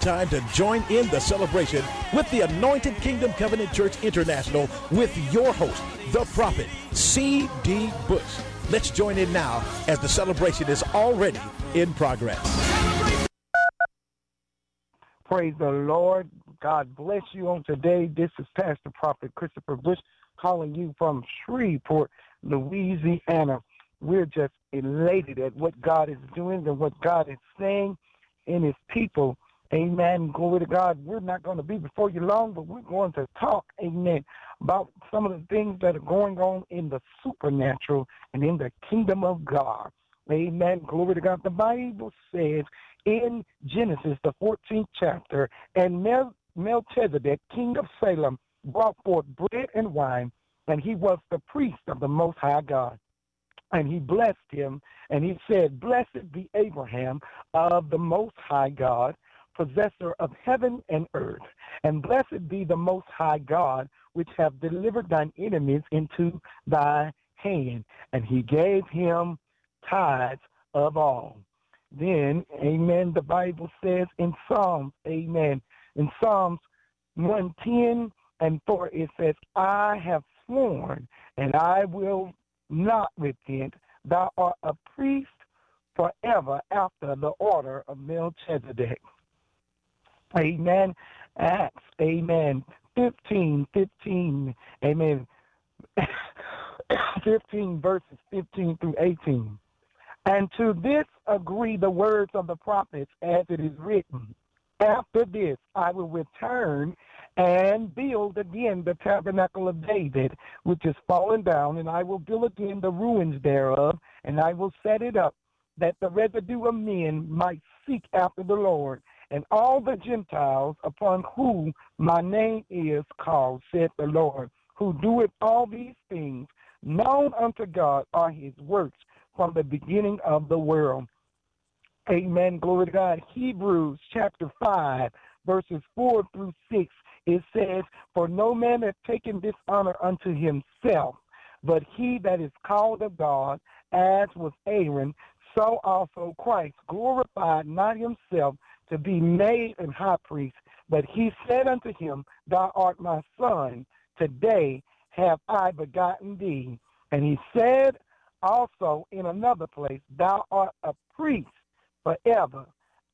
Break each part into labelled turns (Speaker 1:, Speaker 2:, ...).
Speaker 1: Time to join in the celebration with the Anointed Kingdom Covenant Church International with your host, the prophet C.D. Bush. Let's join in now as the celebration is already in progress.
Speaker 2: Praise the Lord. God bless you on today. This is Pastor Prophet Christopher Bush calling you from Shreveport, Louisiana. We're just elated at what God is doing and what God is saying in his people. Amen. Glory to God. We're not going to be before you long, but we're going to talk, amen, about some of the things that are going on in the supernatural and in the kingdom of God. Amen. Glory to God. The Bible says in Genesis, the 14th chapter, and Mel- Melchizedek, king of Salem, brought forth bread and wine, and he was the priest of the Most High God. And he blessed him, and he said, Blessed be Abraham of the Most High God possessor of heaven and earth. And blessed be the Most High God, which have delivered thine enemies into thy hand. And he gave him tithes of all. Then, amen, the Bible says in Psalms, amen, in Psalms 110 and 4, it says, I have sworn and I will not repent. Thou art a priest forever after the order of Melchizedek. Amen. Acts, amen. 15, 15, amen. 15 verses 15 through 18. And to this agree the words of the prophets as it is written. After this I will return and build again the tabernacle of David, which is fallen down, and I will build again the ruins thereof, and I will set it up, that the residue of men might seek after the Lord and all the Gentiles upon whom my name is called, said the Lord, who doeth all these things, known unto God are his works from the beginning of the world. Amen. Glory to God. Hebrews chapter 5, verses 4 through 6, it says, For no man hath taken this honor unto himself, but he that is called of God, as was Aaron, so also Christ glorified not himself to be made an high priest. But he said unto him, Thou art my son, today have I begotten thee. And he said also in another place, Thou art a priest forever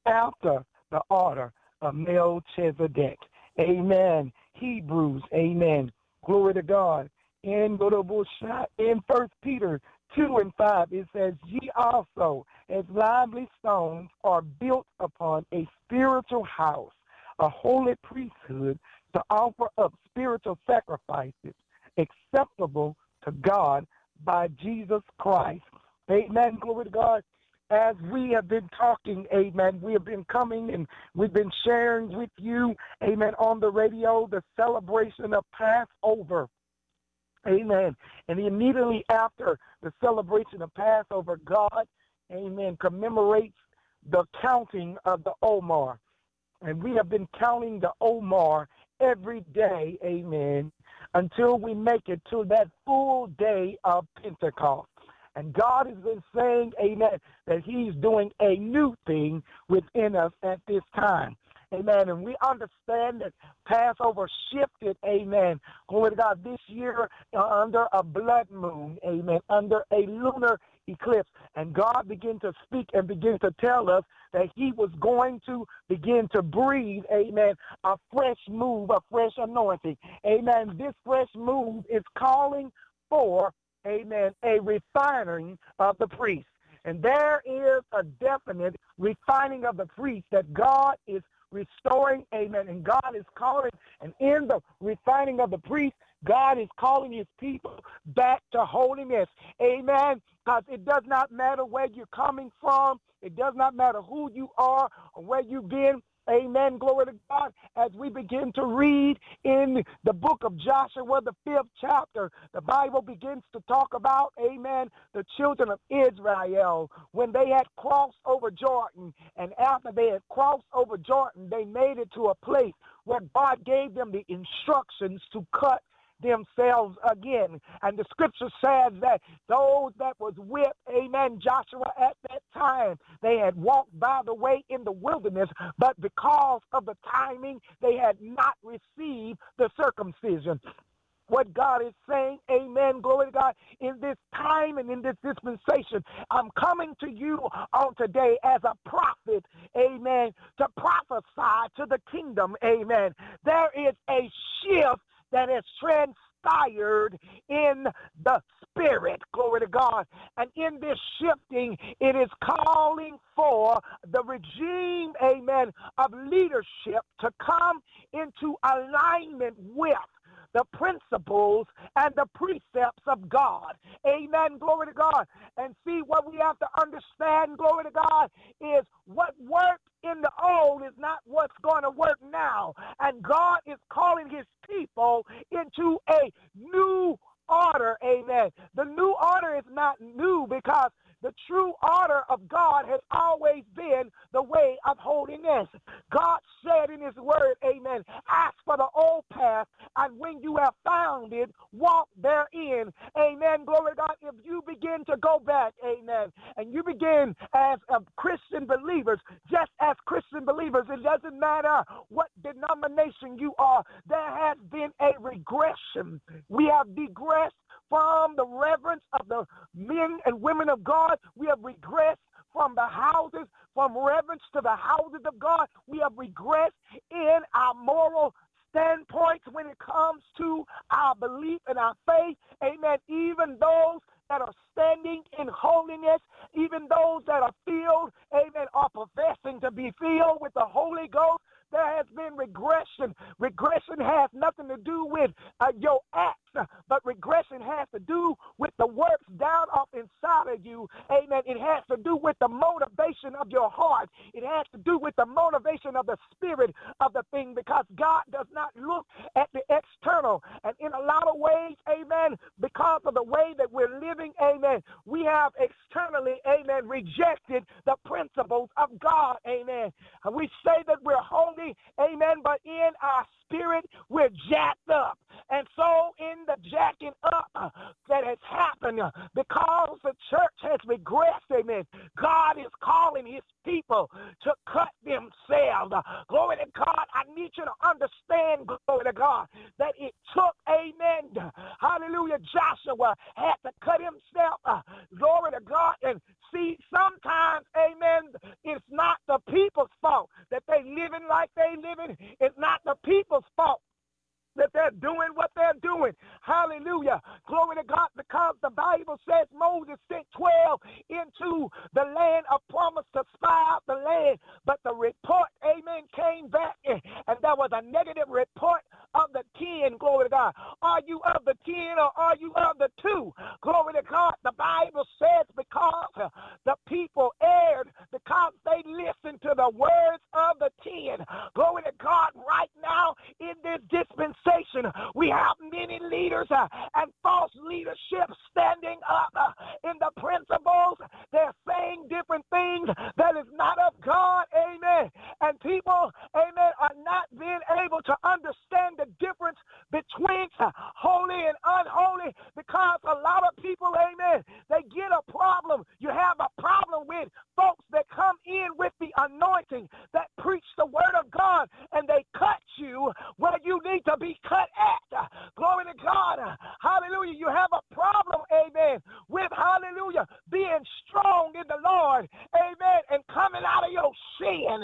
Speaker 2: after the order of Melchizedek. Amen. Hebrews, amen. Glory to God. In First Peter 2 and 5, it says, Ye also, as lively stones, are built upon a spiritual house, a holy priesthood, to offer up spiritual sacrifices acceptable to God by Jesus Christ. Amen. Glory to God. As we have been talking, amen, we have been coming and we've been sharing with you, amen, on the radio the celebration of Passover. Amen. And immediately after the celebration of Passover, God, amen, commemorates the counting of the Omer. And we have been counting the Omer every day, amen, until we make it to that full day of Pentecost. And God has been saying, amen, that He's doing a new thing within us at this time. Amen. And we understand that Passover shifted, amen, glory to God, this year under a blood moon, amen, under a lunar eclipse. And God began to speak and begin to tell us that He was going to begin to breathe, amen, a fresh move, a fresh anointing. Amen. This fresh move is calling for, amen, a refining of the priest. And there is a definite refining of the priest that God is restoring, amen. And God is calling, and in the refining of the priest, God is calling his people back to holiness. Amen. Because it does not matter where you're coming from, it does not matter who you are or where you've been. Amen. Glory to God. As we begin to read in the book of Joshua, the fifth chapter, the Bible begins to talk about, amen, the children of Israel when they had crossed over Jordan. And after they had crossed over Jordan, they made it to a place where God gave them the instructions to cut themselves again. And the scripture says that those that was with, amen, Joshua at that time, they had walked by the way in the wilderness, but because of the timing, they had not received the circumcision what God is saying. Amen. Glory to God. In this time and in this dispensation, I'm coming to you on today as a prophet. Amen. To prophesy to the kingdom. Amen. There is a shift that has transpired in the spirit. Glory to God. And in this shifting, it is calling for the regime, amen, of leadership to come into alignment with the principles and the precepts of God. Amen. Glory to God. And see what we have to understand, glory to God, is what worked in the old is not what's going to work now. And God is calling his people into a new order. Amen. The new order is not new because the true order of God has always been the way of holiness. God said in his word, amen, ask for the old path, and when you have found it, walk therein. Amen. Glory to God. If you begin to go back, amen, and you begin as a Christian believers, just as Christian believers, it doesn't matter what denomination you are, there has been a regression. We have digressed from the reverence of the men and women of God. We have regressed from the houses, from reverence to the houses of God. We have regressed in our moral standpoints when it comes to our belief and our faith. Amen. Even those that are standing in holiness, even those that are filled, amen, are professing to be filled with the Holy Ghost, there has been regression. Regression has nothing to do with uh, your acts, but regression has to do with the works down off inside of you. Amen. It has to do with the motivation of your heart. It has to do with the motivation of the spirit of the thing because God does not look at the external. And in a lot of ways, amen, because of the way that we're living, amen, we have externally, amen, rejected the principles of God, amen. And we say that we're holy amen, but in our spirit, we're jacked up. And so, in the jacking up that has happened because the church has regressed, amen, God is calling his people to cut themselves. Glory to God. I need you to understand, glory to God, that it took, amen, hallelujah, Joshua had to cut himself, uh, glory to God, and see, sometimes, amen, it's not the people's fault that they living like they living. It's not the people's fault that they're doing what they're doing. Hallelujah. Glory to God, because the Bible says Moses sent 12 into the land of promise to spy out the land. But the report, amen, came back, and there was a negative report of the 10. Glory to God. Are you of the 10 or are you of the 2? Glory to God. The Bible says because the people erred, because they listened to the words of the 10. Glory to God. Right now, in this dispensation, we have many leaders uh, and false leadership standing up uh, in the principles. They're saying different things that is not of God. Amen. And people, amen, are not being able to understand the difference between uh, holy and unholy because a lot of people, amen, they get a problem. You have a problem with folks that come in with the anointing that preach the word of God and they cut you where you need to be cut at. Glory to God. Hallelujah. You have a problem, amen, with hallelujah, being strong in the Lord, amen, and coming out of your sin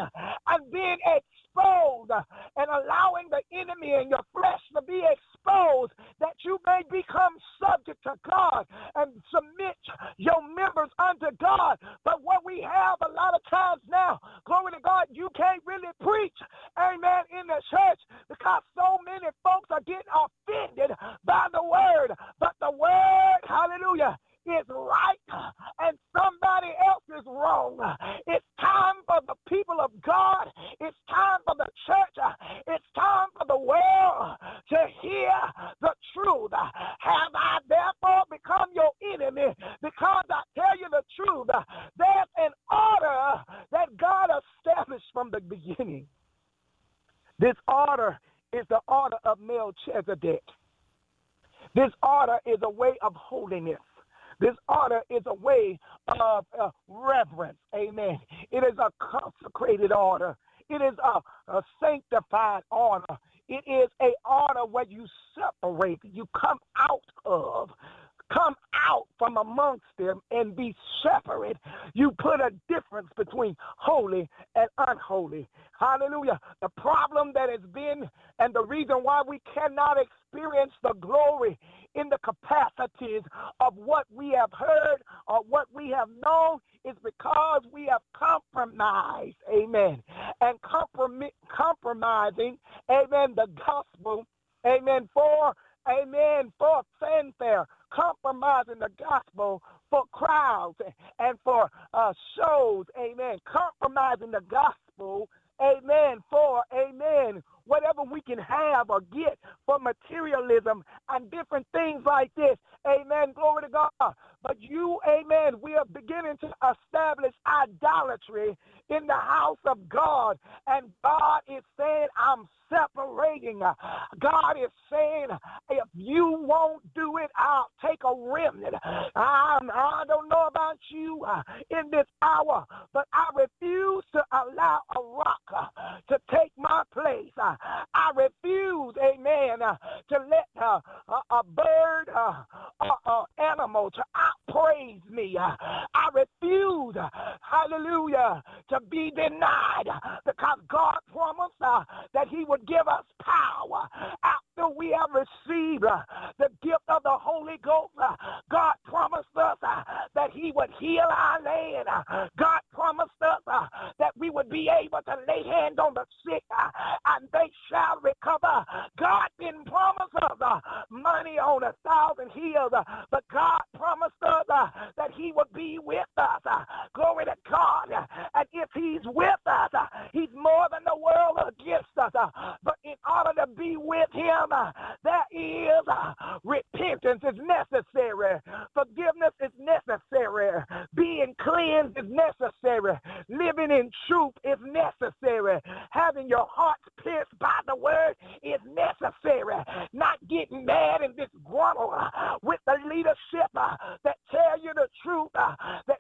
Speaker 2: and being exposed and allowing the enemy and your flesh to be exposed that you may become subject to God and submit your members unto God. But what we have a lot of times now, glory to God, you can't really preach, amen, in the church because so many folks are getting offended by the word. But the word, hallelujah, is right and somebody else is wrong. It's time for the people of God. It's time for the church. It's time for the world to hear the truth. Have I therefore become your enemy because I tell you the truth? There's an order that God established from the beginning. This order is the order of Melchizedek. This order is a way of holiness. Order is a way of uh, reverence. Amen. It is a consecrated order. It is a, a sanctified order. It is a order where you separate, you come out of come out from amongst them and be separate. You put a difference between holy and unholy. Hallelujah. The problem that has been and the reason why we cannot experience the glory in the capacities of what we have heard or what we have known is because we have compromised, amen, and comprom- compromising, amen, the gospel, amen, for, amen, for fanfare, compromising the gospel for crowds and for uh, shows, amen, compromising the gospel, amen, for, amen, whatever we can have or get for materialism and different things like this. Amen. Glory to God. But you, amen, we are beginning to establish idolatry in the house of God. And God is saying, I'm separating. God is saying, if you won't do it, I'll take a remnant. I, I don't know about you uh, in this hour, but I refuse to allow a rock uh, to take my place. Uh, I refuse, amen, to let a, a bird Uh, uh, or animal to outpraise me. I refuse, hallelujah, to be denied because God promised uh, that He would give us power after we have received uh, the gift of the Holy Ghost. Uh, God promised us uh, that He would heal our land. Uh, God promised us uh, that we would be able to lay hands on the sick and they shall recover. God didn't promise us money on a thousand hills, but God promised us that He would be with us. Glory to God. And if He's with us, He's more than the world against us. But in order to be with him, there is repentance is necessary. Forgiveness is necessary. Being cleansed is necessary. Living in truth is necessary. Having your heart pierced by the word is necessary. Not getting mad and disgruntled with the leadership that tell you the truth, that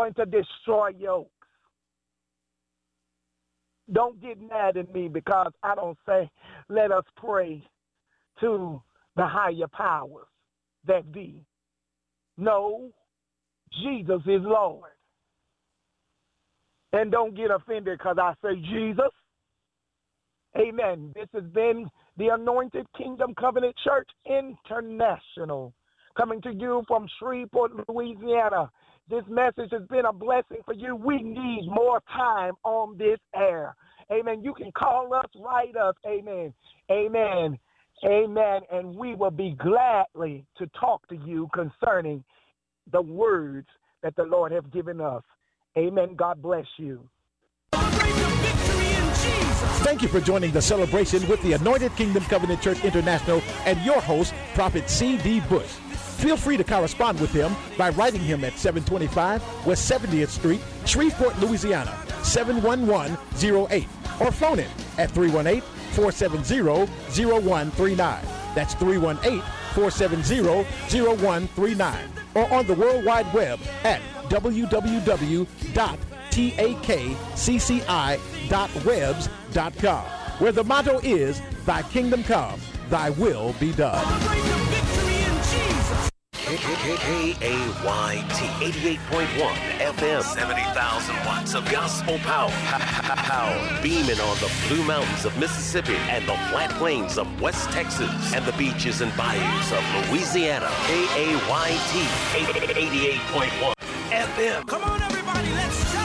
Speaker 2: going to destroy yokes. Don't get mad at me because I don't say, let us pray to the higher powers that be. No, Jesus is Lord. And don't get offended because I say Jesus. Amen. This has been the Anointed Kingdom Covenant Church International coming to you from Shreveport, Louisiana. This message has been a blessing for you. We need more time on this air. Amen. You can call us, write us. Amen. Amen. Amen. And we will be gladly to talk to you concerning the words that the Lord has given us. Amen. God bless you.
Speaker 1: Thank you for joining the celebration with the Anointed Kingdom Covenant Church International and your host, Prophet C.D. Bush. Feel free to correspond with him by writing him at 725 West 70th Street, Shreveport, Louisiana, 71108, or phone him at 318 470 0139. That's 318 470 0139. Or on the World Wide Web at www.takcci.webs.com, where the motto is Thy kingdom come, thy will be done.
Speaker 3: K-A-Y-T 88.1 FM 70,000 watts of gospel power. power. Beaming on the blue mountains of Mississippi and the flat plains of West Texas and the beaches and bayous of Louisiana. K-A-Y-T 88.1 FM.
Speaker 4: Come on, everybody, let's celebrate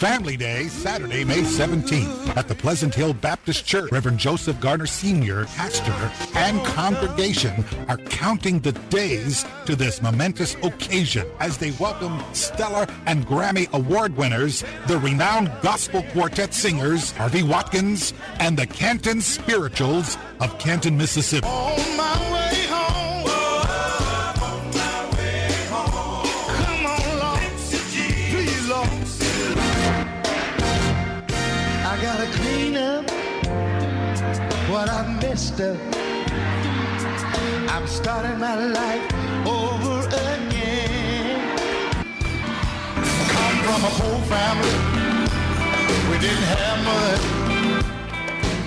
Speaker 5: Family Day, Saturday, May 17th at the Pleasant Hill Baptist Church. Reverend Joseph Garner Sr., pastor, and congregation are counting the days to this momentous occasion as they welcome stellar and Grammy Award winners, the renowned gospel quartet singers Harvey Watkins and the Canton Spirituals of Canton, Mississippi.
Speaker 6: Oh, what I missed her. I'm starting my life over again. Come from a poor family. We didn't have much,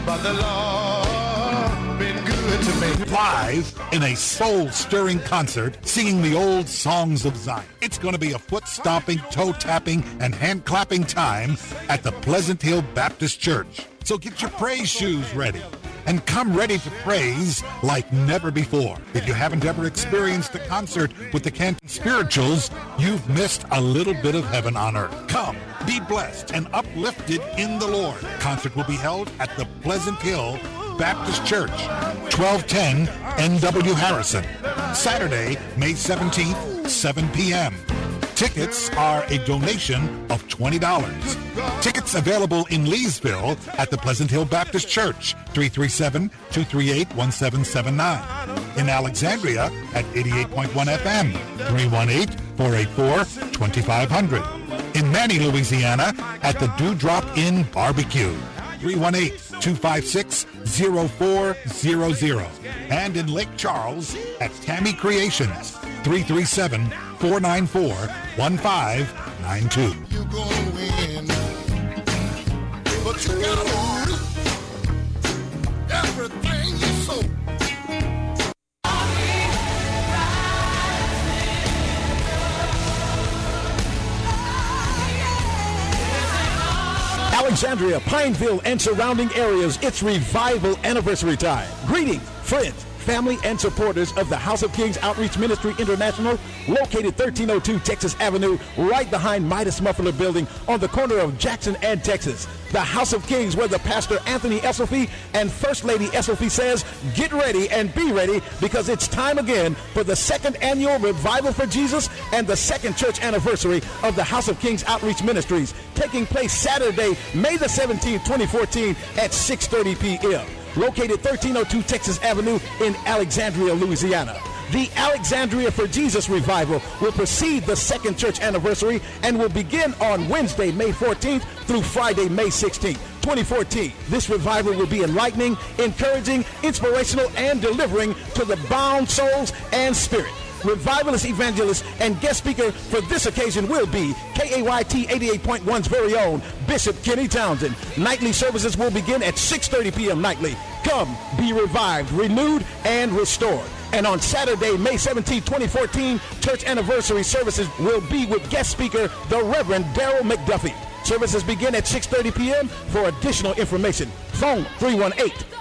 Speaker 6: but the Lord been good
Speaker 5: to me. Live in a soul-stirring concert, singing the old songs of Zion. It's going to be a foot-stomping, toe-tapping, and hand-clapping time at the Pleasant Hill Baptist Church. So get your praise shoes ready and come ready to praise like never before. If you haven't ever experienced a concert with the Canton Spirituals, you've missed a little bit of heaven on earth. Come, be blessed and uplifted in the Lord. Concert will be held at the Pleasant Hill Baptist Church, 1210 NW Harrison, Saturday, May 17th, 7 p.m. Tickets are a donation of $20. Tickets available in Leesville at the Pleasant Hill Baptist Church, 337-238-1779. In Alexandria at 88.1 FM, 318-484-2500. In Many, Louisiana at the Dewdrop Inn Barbecue, 318-256-0400. And in Lake Charles at Tammy Creations, 337-494-1592.
Speaker 6: You go in, but you gotta reap everything you sow.
Speaker 1: Alexandria, Pineville, and surrounding areas, it's revival anniversary time. Greetings, friends, family, and supporters of the House of Kings Outreach Ministry International, located 1302 Texas Avenue, right behind Midas Muffler Building on the corner of Jackson and Texas. The House of Kings, where the pastor Anthony Esselfy and First Lady Esselfy says, get ready and be ready because it's time again for the second annual Revival for Jesus and the second church anniversary of the House of Kings Outreach Ministries, taking place Saturday, May the 17th, 2014 at 6.30 p.m located 1302 Texas Avenue in Alexandria, Louisiana. The Alexandria for Jesus revival will precede the second church anniversary and will begin on Wednesday, May 14th through Friday, May 16th. 2014. This revival will be enlightening, encouraging, inspirational, and delivering to the bound souls and spirit. Revivalist evangelist and guest speaker for this occasion will be KAYT 88.1's very own Bishop Kenny Townsend. Nightly services will begin at 6.30 p.m. nightly. Come, be revived, renewed, and restored. And on Saturday, May 17, 2014, church anniversary services will be with guest speaker, the Reverend Daryl McDuffie. Services begin at 6.30 p.m. For additional information, phone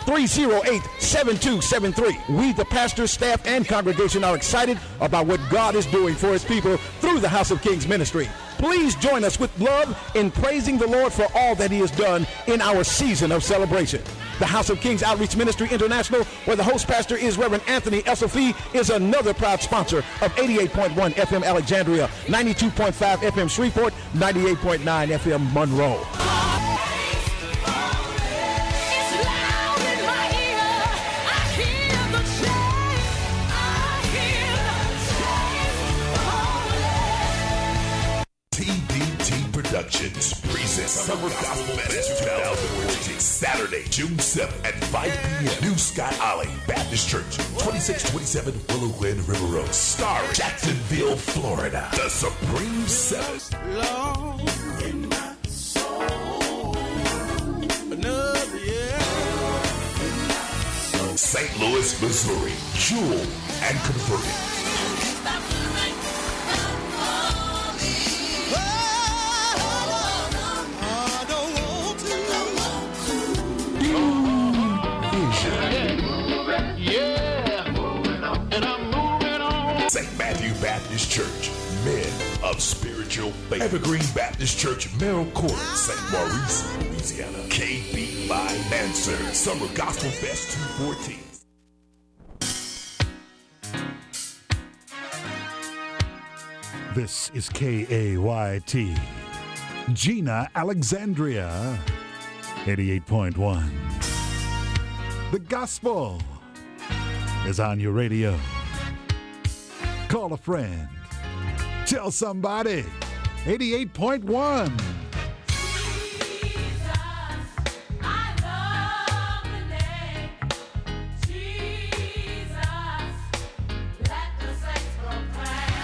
Speaker 1: 318-308-7273. We, the pastor, staff, and congregation are excited about what God is doing for his people through the House of Kings ministry. Please join us with love in praising the Lord for all that he has done in our season of celebration. The House of Kings Outreach Ministry International, where the host pastor is Reverend Anthony Esselfy, is another proud sponsor of 88.1 FM Alexandria, 92.5 FM Shreveport, 98.9 FM Monroe.
Speaker 7: Productions presents Summer Gospel Fest 2014, Saturday, June 7th at 5 p.m. New Scott Alley Baptist Church, 2627 Willow Glen River Road. Starring Jacksonville, Florida. The Supreme Seven. St. Louis, Missouri. Jewel and Converted. Baptist Church, Men of Spiritual Faith. Evergreen Baptist Church, Merrill Court, St. Maurice, Louisiana. KB My Answer, Summer Gospel Fest 214.
Speaker 5: This is K-A-Y-T. Gina Alexandria, 88.1. The gospel is on your radio. Call a friend. Tell somebody. 88.1.
Speaker 4: I love the name Jesus. Let the saints proclaim.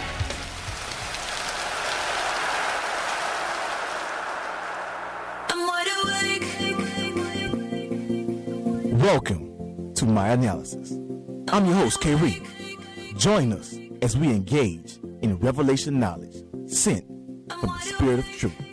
Speaker 4: I'm wide awake.
Speaker 1: Welcome
Speaker 8: to my analysis. I'm your host, K. Reed. Join us as we engage in revelation knowledge sent from the Spirit of Truth.